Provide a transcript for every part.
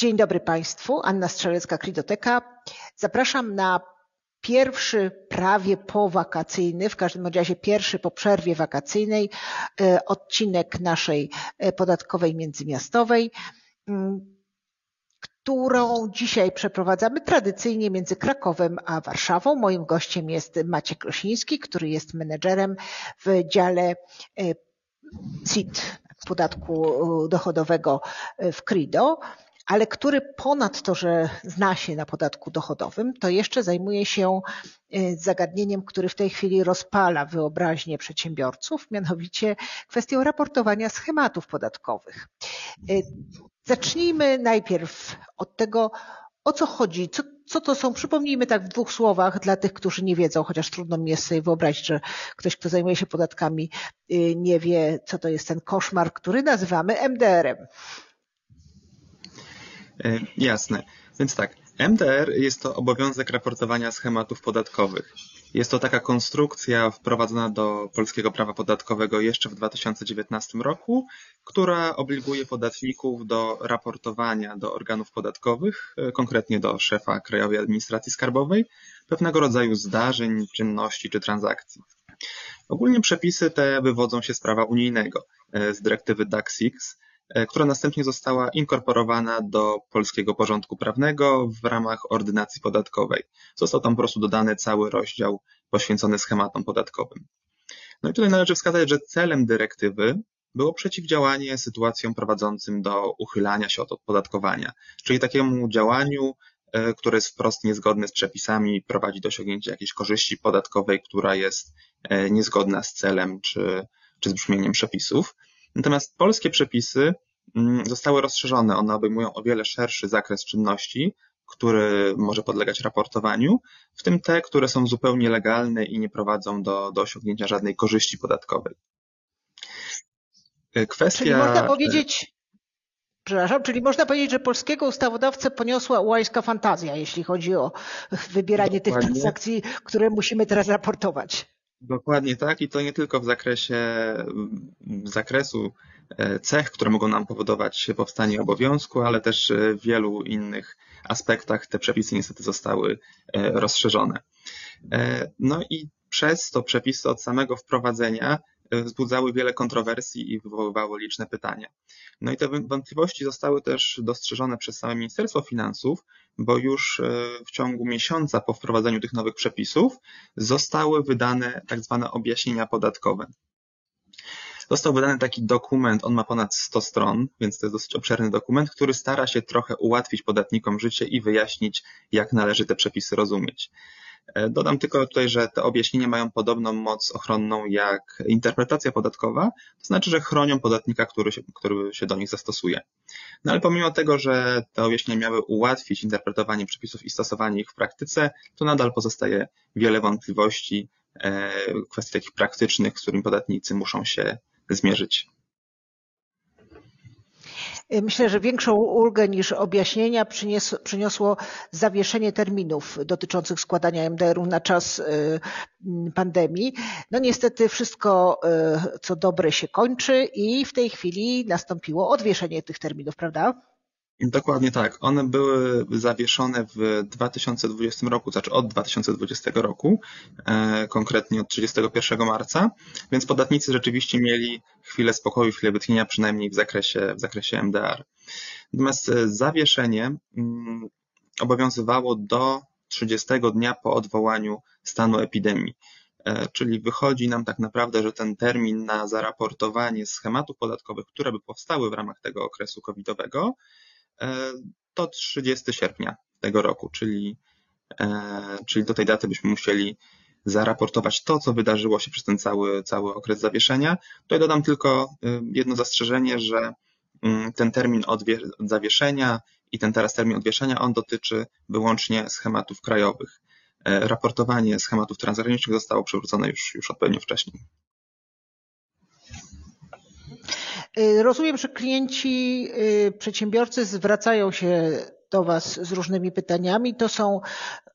Dzień dobry Państwu, Anna Strzelecka, Kridoteka. Zapraszam na pierwszy prawie powakacyjny, w każdym razie pierwszy po przerwie wakacyjnej e, odcinek naszej e, podatkowej międzymiastowej, którą dzisiaj przeprowadzamy tradycyjnie między Krakowem a Warszawą. Moim gościem jest Maciek Rosiński, który jest menedżerem w dziale e, CIT, podatku dochodowego w Crido ale który ponad to, że zna się na podatku dochodowym, to jeszcze zajmuje się e, zagadnieniem, który w tej chwili rozpala wyobraźnię przedsiębiorców, mianowicie kwestią raportowania schematów podatkowych. E, zacznijmy najpierw od tego, o co chodzi, co, co to są, przypomnijmy tak w dwóch słowach dla tych, którzy nie wiedzą, chociaż trudno mi jest sobie wyobrazić, że ktoś, kto zajmuje się podatkami, e, nie wie, co to jest ten koszmar, który nazywamy MDR-em. E, jasne. Więc tak, MDR jest to obowiązek raportowania schematów podatkowych. Jest to taka konstrukcja wprowadzona do polskiego prawa podatkowego jeszcze w 2019 roku, która obliguje podatników do raportowania do organów podatkowych, e, konkretnie do szefa Krajowej Administracji Skarbowej, pewnego rodzaju zdarzeń, czynności czy transakcji. Ogólnie przepisy te wywodzą się z prawa unijnego, e, z dyrektywy DAX-X, E, która następnie została inkorporowana do polskiego porządku prawnego w ramach ordynacji podatkowej. Został tam po prostu dodany cały rozdział poświęcony schematom podatkowym. No i tutaj należy wskazać, że celem dyrektywy było przeciwdziałanie sytuacjom prowadzącym do uchylania się od opodatkowania, czyli takiemu działaniu, e, które jest wprost niezgodne z przepisami, prowadzi do osiągnięcia jakiejś korzyści podatkowej, która jest e, niezgodna z celem czy, czy z brzmieniem przepisów. Natomiast polskie przepisy mm, zostały rozszerzone. One obejmują o wiele szerszy zakres czynności, który może podlegać raportowaniu, w tym te, które są zupełnie legalne i nie prowadzą do, do osiągnięcia żadnej korzyści podatkowej. Kwestia. Czyli można powiedzieć, przepraszam, czyli można powiedzieć, że polskiego ustawodawcę poniosła ułańska fantazja, jeśli chodzi o wybieranie Dokładnie. tych transakcji, które musimy teraz raportować. Dokładnie tak i to nie tylko w zakresie zakresu e, cech, które mogą nam powodować powstanie obowiązku, ale też w wielu innych aspektach te przepisy niestety zostały e, rozszerzone. E, no i przez to przepisy od samego wprowadzenia wzbudzały wiele kontrowersji i wywoływały liczne pytania. No i te wątpliwości zostały też dostrzeżone przez same Ministerstwo Finansów, bo już e, w ciągu miesiąca po wprowadzeniu tych nowych przepisów zostały wydane tak zwane objaśnienia podatkowe. Został wydany taki dokument, on ma ponad 100 stron, więc to jest dosyć obszerny dokument, który stara się trochę ułatwić podatnikom życie i wyjaśnić, jak należy te przepisy rozumieć. E, dodam tylko tutaj, że te objaśnienia mają podobną moc ochronną jak interpretacja podatkowa, to znaczy, że chronią podatnika, który się, który się do nich zastosuje. No ale pomimo tego, że te objaśnienia miały ułatwić interpretowanie przepisów i stosowanie ich w praktyce, to nadal pozostaje wiele wątpliwości, e, kwestii takich praktycznych, z którymi podatnicy muszą się zmierzyć. Myślę, że większą ulgę niż objaśnienia przyniosło zawieszenie terminów dotyczących składania MDR-ów na czas y, pandemii. No niestety wszystko, y, co dobre się kończy i w tej chwili nastąpiło odwieszenie tych terminów, prawda? Dokładnie tak. One były zawieszone w 2020 roku, znaczy od 2020 roku, e, konkretnie od 31 marca, więc podatnicy rzeczywiście mieli chwilę spokoju, chwilę wytchnienia, przynajmniej w zakresie, w zakresie MDR. Natomiast e, zawieszenie mm, obowiązywało do 30 dnia po odwołaniu stanu epidemii. E, czyli wychodzi nam tak naprawdę, że ten termin na zaraportowanie schematów podatkowych, które by powstały w ramach tego okresu covidowego, E, to 30 sierpnia tego roku, czyli, e, czyli do tej daty byśmy musieli zaraportować to, co wydarzyło się przez ten cały, cały okres zawieszenia. Tutaj dodam tylko e, jedno zastrzeżenie, że mm, ten termin od zawieszenia i ten teraz termin odwieszenia, on dotyczy wyłącznie schematów krajowych. Raportowanie schematów transgranicznych zostało przywrócone już, już odpowiednio wcześniej. Y, rozumiem, że klienci, y, przedsiębiorcy zwracają się do Was z różnymi pytaniami. To są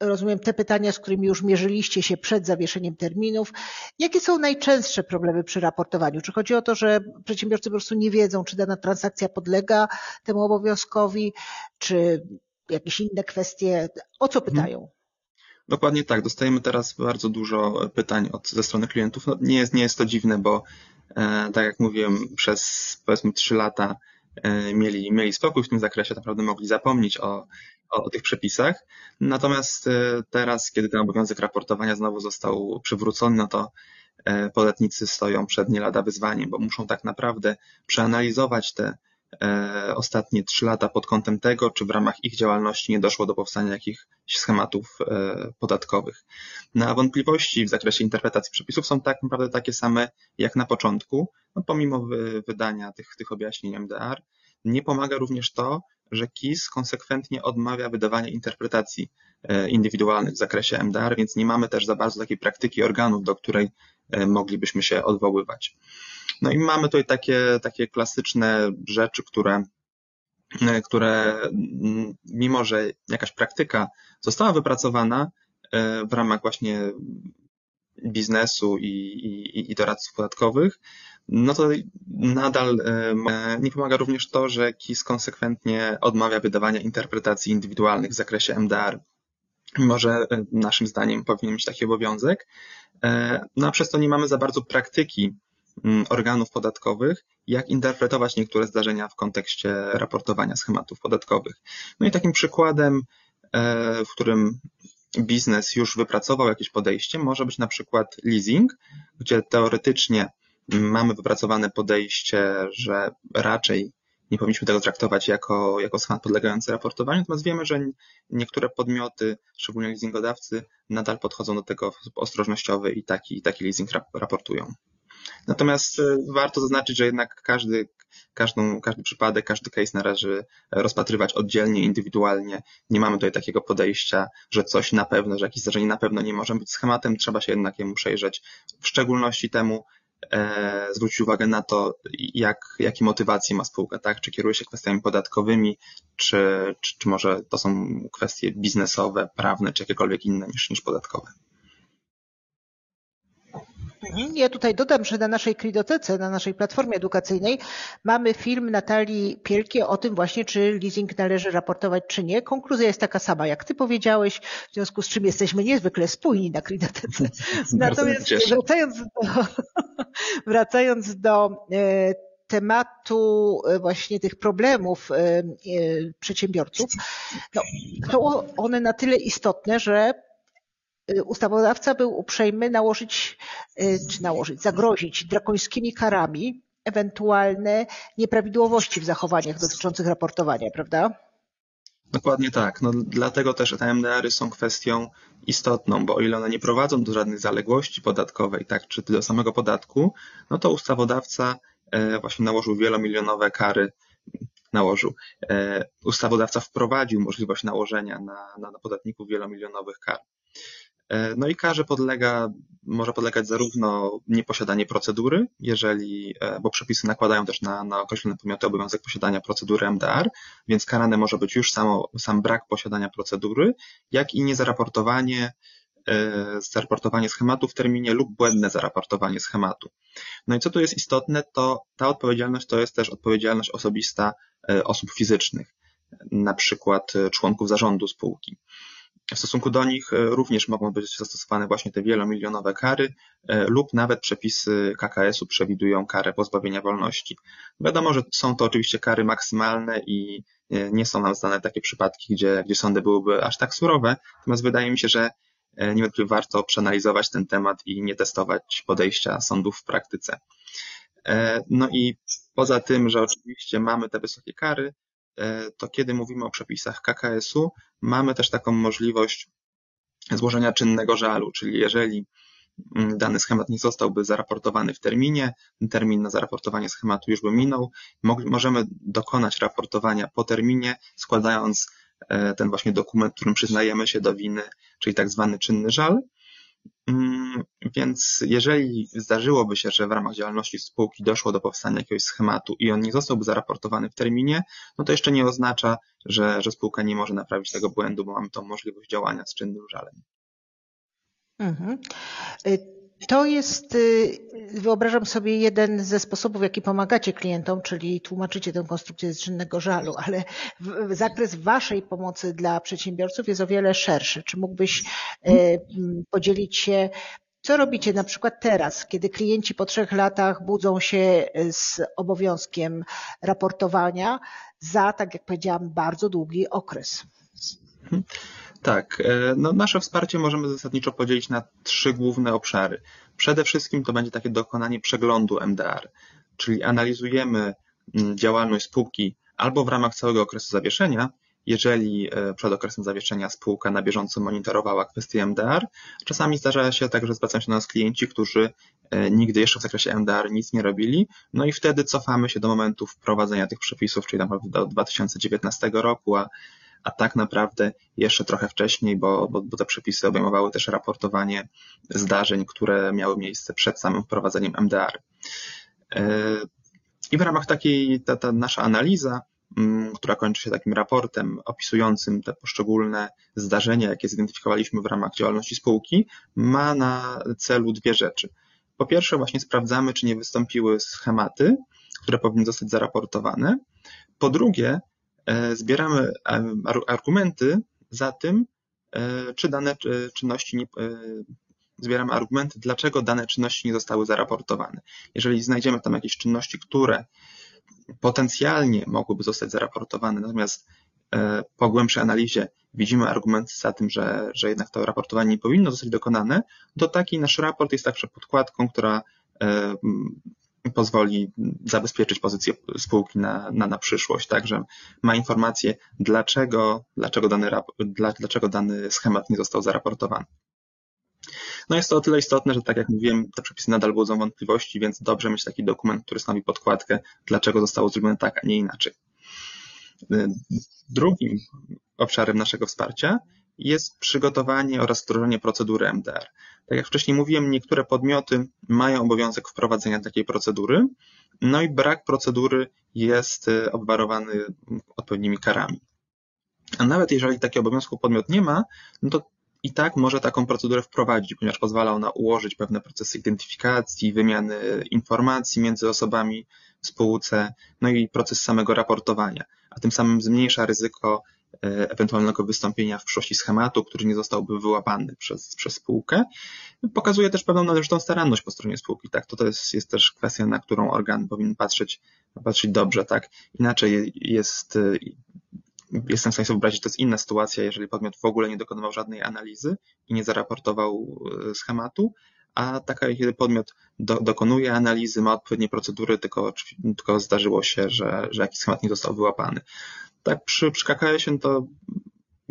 rozumiem, te pytania, z którymi już mierzyliście się przed zawieszeniem terminów. Jakie są najczęstsze problemy przy raportowaniu? Czy chodzi o to, że przedsiębiorcy po prostu nie wiedzą, czy dana transakcja podlega temu obowiązkowi, czy jakieś inne kwestie? O co mhm. pytają? Dokładnie tak. Dostajemy teraz bardzo dużo pytań od, ze strony klientów. No, nie, jest, nie jest to dziwne, bo tak jak mówiłem, przez powiedzmy trzy lata e, mieli, mieli spokój w tym zakresie, naprawdę mogli zapomnieć o, o, o tych przepisach. Natomiast e, teraz, kiedy ten obowiązek raportowania znowu został przywrócony, no to e, podatnicy stoją przed nie lada wyzwaniem, bo muszą tak naprawdę przeanalizować te E, ostatnie trzy lata pod kątem tego, czy w ramach ich działalności nie doszło do powstania jakichś schematów e, podatkowych. Na wątpliwości w zakresie interpretacji przepisów są tak naprawdę takie same jak na początku, no pomimo wydania tych, tych objaśnień MDR. Nie pomaga również to, że KIS konsekwentnie odmawia wydawania interpretacji e, indywidualnych w zakresie MDR, więc nie mamy też za bardzo takiej praktyki organów, do której moglibyśmy się odwoływać. No i mamy tutaj takie, takie klasyczne rzeczy, które, które mimo, że jakaś praktyka została wypracowana e, w ramach właśnie biznesu i, i, i doradców podatkowych, no to nadal e, nie pomaga również to, że KIS konsekwentnie odmawia wydawania interpretacji indywidualnych w zakresie MDR. Mimo, że e, naszym zdaniem powinien mieć taki obowiązek. No a przez to nie mamy za bardzo praktyki Mm, organów podatkowych, jak interpretować niektóre zdarzenia w kontekście raportowania schematów podatkowych. No i takim przykładem, e, w którym biznes już wypracował jakieś podejście, może być na przykład leasing, gdzie teoretycznie mamy wypracowane podejście, że raczej nie powinniśmy tego traktować jako, jako schemat podlegający raportowaniu, natomiast wiemy, że niektóre podmioty, szczególnie leasingodawcy, nadal podchodzą do tego w sposób ostrożnościowy i taki, taki leasing raportują. Natomiast e, warto zaznaczyć, że jednak każdy, każdą, każdy przypadek, każdy case należy rozpatrywać oddzielnie, indywidualnie. Nie mamy tutaj takiego podejścia, że coś na pewno, że jakieś zdarzenie na pewno nie może być schematem, trzeba się jednak jemu przejrzeć. W szczególności temu e, zwrócić uwagę na to, jak, jakie motywacje ma spółka, tak? Czy kieruje się kwestiami podatkowymi, czy, czy, czy może to są kwestie biznesowe, prawne, czy jakiekolwiek inne niż, niż podatkowe. Mhm. Ja tutaj dodam, że na naszej Kridotece, na naszej platformie edukacyjnej mamy film Natalii Pielkie o tym właśnie, czy leasing należy raportować, czy nie. Konkluzja jest taka sama, jak ty powiedziałeś, w związku z czym jesteśmy niezwykle spójni na Kridotece. Natomiast wracając do, wracając do e, tematu e, właśnie tych problemów e, przedsiębiorców, no, są one na tyle istotne, że ustawodawca był uprzejmy nałożyć, y, czy nałożyć, zagrozić drakońskimi karami ewentualne nieprawidłowości w zachowaniach dotyczących raportowania, prawda? Dokładnie tak. No, dlatego też te MDR-y są kwestią istotną, bo o ile one nie prowadzą do żadnych zaległości podatkowej, tak, czy do samego podatku, no to ustawodawca e, właśnie nałożył wielomilionowe kary, nałożył. E, ustawodawca wprowadził możliwość nałożenia na, na, na podatników wielomilionowych kar. E, no i karze podlega, może podlegać zarówno nieposiadanie procedury, jeżeli, e, bo przepisy nakładają też na, na określone podmioty obowiązek posiadania procedury MDR, więc karane może być już samo, sam brak posiadania procedury, jak i niezaraportowanie, e, zaraportowanie schematu w terminie lub błędne zaraportowanie schematu. No i co tu jest istotne, to ta odpowiedzialność to jest też odpowiedzialność osobista osób fizycznych, na przykład członków zarządu spółki. W stosunku do nich e, również mogą być zastosowane właśnie te wielomilionowe kary e, lub nawet przepisy KKS-u przewidują karę pozbawienia wolności. Wiadomo, że są to oczywiście kary maksymalne i e, nie są nam znane takie przypadki, gdzie, gdzie sądy byłyby aż tak surowe, natomiast wydaje mi się, że niewątpliwie warto przeanalizować ten temat i nie testować podejścia sądów w praktyce. No i poza tym, że oczywiście mamy te wysokie kary, to kiedy mówimy o przepisach KKS-u, mamy też taką możliwość złożenia czynnego żalu, czyli jeżeli mm, dany schemat nie zostałby zaraportowany w terminie, termin na zaraportowanie schematu już by minął, możemy dokonać raportowania po terminie, składając e, ten właśnie dokument, którym przyznajemy się do winy, czyli tak zwany czynny żal. Mm, więc jeżeli zdarzyłoby się, że w ramach działalności spółki doszło do powstania jakiegoś schematu i on nie zostałby zaraportowany w terminie, no to jeszcze nie oznacza, że, że spółka nie może naprawić tego błędu, bo mamy tą możliwość działania z czynnym żalem. Mhm. Y, to jest, y, wyobrażam sobie, jeden ze sposobów, w jaki pomagacie klientom, czyli tłumaczycie tę konstrukcję czynnego żalu, ale zakres Waszej pomocy dla przedsiębiorców jest o wiele szerszy. Czy mógłbyś y, podzielić się, co robicie na przykład teraz, kiedy klienci po trzech latach budzą się z obowiązkiem raportowania za, tak jak powiedziałam, bardzo długi okres? Tak, e, no nasze wsparcie możemy zasadniczo podzielić na trzy główne obszary. Przede wszystkim to będzie takie dokonanie przeglądu MDR, czyli analizujemy mm, działalność spółki albo w ramach całego okresu zawieszenia, jeżeli e, przed okresem zawieszenia spółka na bieżąco monitorowała kwestie MDR. Czasami zdarza się tak, że zwracają się do nas klienci, którzy e, nigdy jeszcze w zakresie MDR nic nie robili, no i wtedy cofamy się do momentu wprowadzenia tych przepisów, czyli naprawdę do 2019 roku, a a tak naprawdę jeszcze trochę wcześniej, bo, bo, bo te przepisy obejmowały też raportowanie zdarzeń, które miały miejsce przed samym wprowadzeniem MDR. E, I w ramach takiej, ta, ta nasza analiza, mm, która kończy się takim raportem opisującym te poszczególne zdarzenia, jakie zidentyfikowaliśmy w ramach działalności spółki, ma na celu dwie rzeczy. Po pierwsze, właśnie sprawdzamy, czy nie wystąpiły schematy, które powinny zostać zaraportowane. Po drugie, zbieramy argumenty za tym, e, czy dane czynności nie, e, zbieramy argumenty, dlaczego dane czynności nie zostały zaraportowane. Jeżeli znajdziemy tam jakieś czynności, które potencjalnie mogłyby zostać zaraportowane, natomiast po głębszej analizie widzimy argumenty za tym, że, że jednak to raportowanie nie powinno zostać dokonane, to taki nasz raport jest także podkładką, która pozwoli zabezpieczyć pozycję spółki na, na, na przyszłość, tak, że ma informację, dlaczego, dlaczego, dany, dlaczego dany schemat nie został zaraportowany. No jest to o tyle istotne, że tak jak mówiłem, te przepisy nadal budzą wątpliwości, więc dobrze mieć taki dokument, który stanowi podkładkę, dlaczego zostało zrobione tak, a nie inaczej. Drugim obszarem naszego wsparcia jest przygotowanie oraz wdrożenie procedury MDR. Tak jak wcześniej mówiłem, niektóre podmioty mają obowiązek wprowadzenia takiej procedury, no i brak procedury jest y, obwarowany odpowiednimi karami. A nawet jeżeli takiego obowiązku podmiot nie ma, no to i tak może taką procedurę wprowadzić, ponieważ pozwala ona ułożyć pewne procesy identyfikacji, wymiany informacji między osobami w spółce, no i proces samego raportowania, a tym samym zmniejsza ryzyko ewentualnego wystąpienia w przyszłości schematu, który nie zostałby wyłapany przez, przez spółkę. Pokazuje też pewną należytą staranność po stronie spółki. Tak, to, to jest, jest też kwestia, na którą organ powinien patrzeć, patrzeć dobrze. Tak, inaczej jest, e, jestem w stanie sobie wyobrazić, to jest inna sytuacja, jeżeli podmiot w ogóle nie dokonywał żadnej analizy i nie zaraportował e, schematu, a taka, kiedy podmiot do, dokonuje analizy, ma odpowiednie procedury, tylko, tylko zdarzyło się, że, że jakiś schemat nie został wyłapany tak przy, przy KKS-ie no to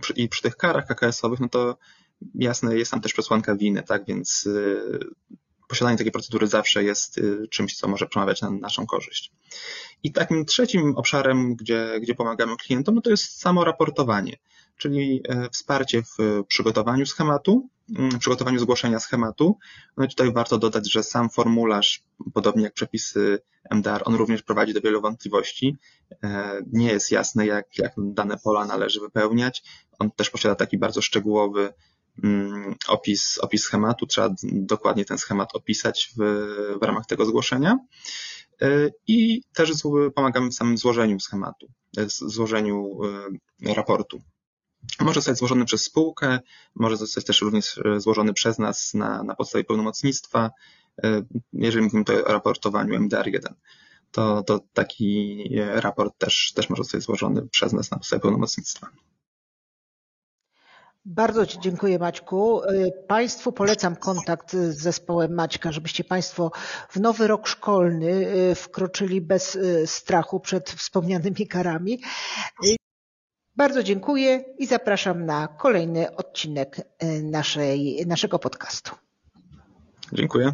przy, i przy tych karach KKS-owych, no to jasne, jest tam też przesłanka winy, tak, więc y, posiadanie takiej procedury zawsze jest y, czymś, co może przemawiać na naszą korzyść. I takim trzecim obszarem, gdzie, gdzie pomagamy klientom, no to jest samo raportowanie, czyli e, wsparcie w przygotowaniu schematu, mm, przygotowaniu zgłoszenia schematu. No i tutaj warto dodać, że sam formularz, podobnie jak przepisy MDR, on również prowadzi do wielu wątpliwości. E, nie jest jasne, jak, jak dane pola należy wypełniać. On też posiada taki bardzo szczegółowy mm, opis, opis schematu. Trzeba dokładnie ten schemat opisać w, w ramach tego zgłoszenia. E, I też pomagamy w samym złożeniu schematu, e, złożeniu raportu. Może zostać złożony przez spółkę, może zostać też również złożony przez nas na, na podstawie pełnomocnictwa, E, jeżeli mówimy tutaj o raportowaniu MDR1, to, to taki raport też, też może zostać złożony przez nas na podstawie pełnomocnictwa. Bardzo Ci dziękuję Maćku. E, państwu polecam kontakt z zespołem Maćka, żebyście Państwo w nowy rok szkolny e, wkroczyli bez strachu przed wspomnianymi karami. Bardzo dziękuję i zapraszam na kolejny odcinek naszej, naszego podcastu. Dziękuję.